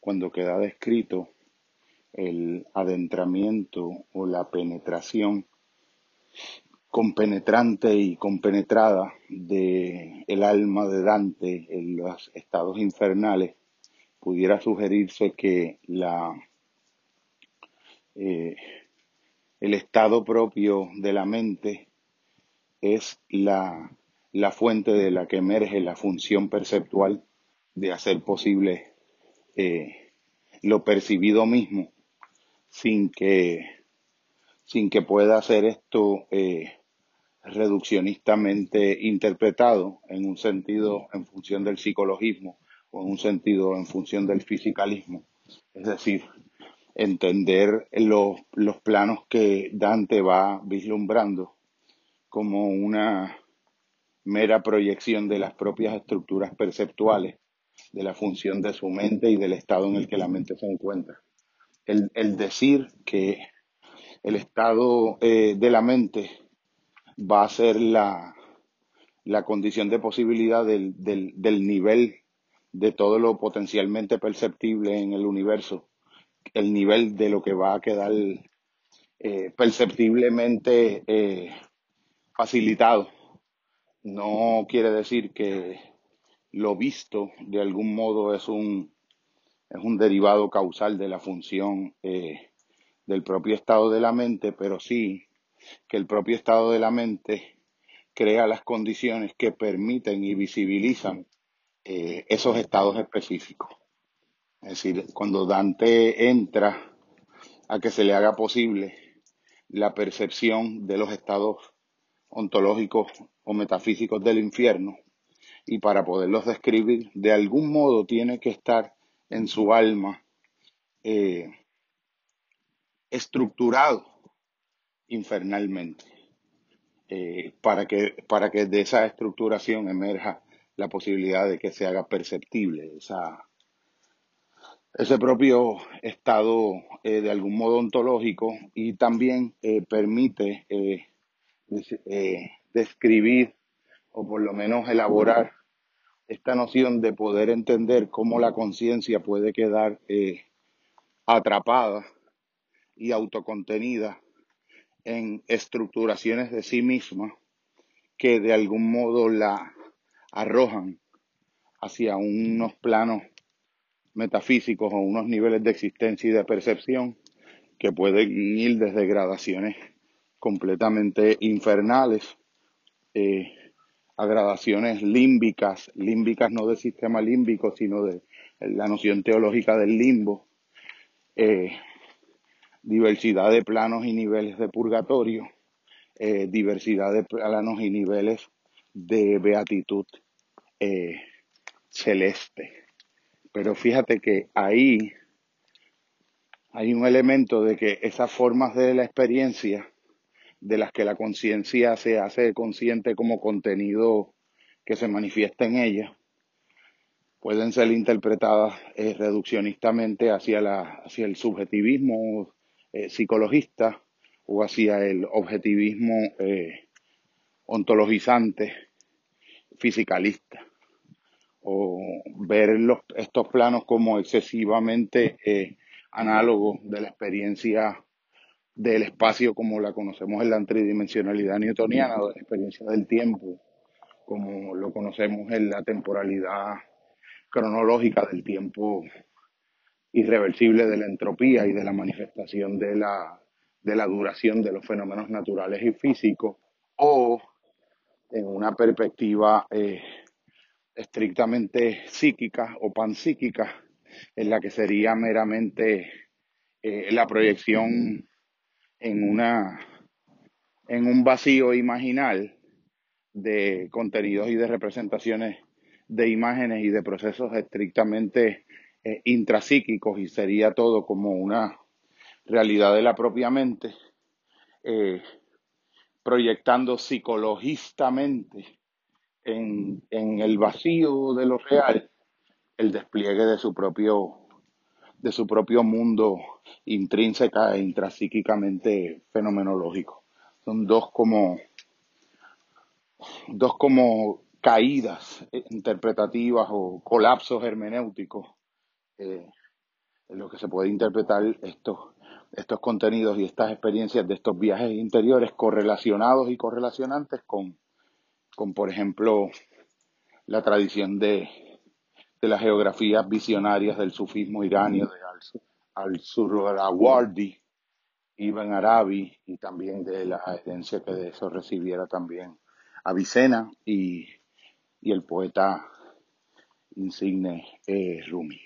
cuando queda descrito el adentramiento o la penetración compenetrante y compenetrada de el alma de Dante en los estados infernales, pudiera sugerirse que la eh, el estado propio de la mente es la, la fuente de la que emerge la función perceptual de hacer posible lo percibido mismo sin que, sin que pueda ser esto eh, reduccionistamente interpretado en un sentido en función del psicologismo o en un sentido en función del fisicalismo. Es decir, entender los, los planos que Dante va vislumbrando como una mera proyección de las propias estructuras perceptuales, de la función de su mente y del estado en el que la mente se encuentra. El, el decir que el estado eh, de la mente va a ser la, la condición de posibilidad del, del, del nivel de todo lo potencialmente perceptible en el universo, el nivel de lo que va a quedar eh, perceptiblemente eh, facilitado. No quiere decir que lo visto de algún modo es un, es un derivado causal de la función eh, del propio estado de la mente, pero sí que el propio estado de la mente crea las condiciones que permiten y visibilizan eh, esos estados específicos. Es decir, cuando Dante entra a que se le haga posible la percepción de los estados ontológicos o metafísicos del infierno, y para poderlos describir, de algún modo tiene que estar en su alma eh, estructurado infernalmente, eh, para, que, para que de esa estructuración emerja la posibilidad de que se haga perceptible esa, ese propio estado eh, de algún modo ontológico y también permite describir o por lo menos elaborar esta noción de poder entender cómo la conciencia puede quedar atrapada y autocontenida en estructuraciones de sí misma que de algún modo la arrojan hacia unos planos metafísicos o unos niveles de existencia y de percepción que pueden ir desde gradaciones completamente infernales eh, a gradaciones límbicas, límbicas no del sistema límbico, sino de la noción teológica del limbo, eh, diversidad de planos y niveles de purgatorio, eh, diversidad de planos y niveles de beatitud celeste. Pero fíjate que ahí hay un elemento de que esas formas de la experiencia de las que la conciencia se hace consciente como contenido que se manifiesta en ella, pueden ser interpretadas eh, reduccionistamente hacia, la, hacia el subjetivismo eh, psicologista o hacia el objetivismo eh, ontologizante fisicalista o ver los, estos planos como excesivamente eh, análogos de la experiencia del espacio como la conocemos en la tridimensionalidad newtoniana, o de la experiencia del tiempo, como lo conocemos en la temporalidad cronológica del tiempo irreversible de la entropía y de la manifestación de la, de la duración de los fenómenos naturales y físicos, o en una perspectiva eh, estrictamente psíquica o panpsíquica, en la que sería meramente eh, la proyección en una en un vacío imaginal de contenidos y de representaciones de imágenes y de procesos estrictamente eh, intrapsíquicos y sería todo como una realidad de la propia mente, eh, proyectando psicologistamente en, en el vacío de lo real el despliegue de su propio de su propio mundo intrínseca e intrapsíquicamente fenomenológico. Son dos como dos como caídas interpretativas o colapsos hermenéuticos eh, en lo que se puede interpretar estos, estos contenidos y estas experiencias de estos viajes interiores correlacionados y correlacionantes con, con por ejemplo, la tradición de, de las geografías visionarias del sufismo iranio, de al-Surrawardi, Ibn Arabi, y también de la herencia que de eso recibiera también Avicena y, y el poeta insigne eh, Rumi.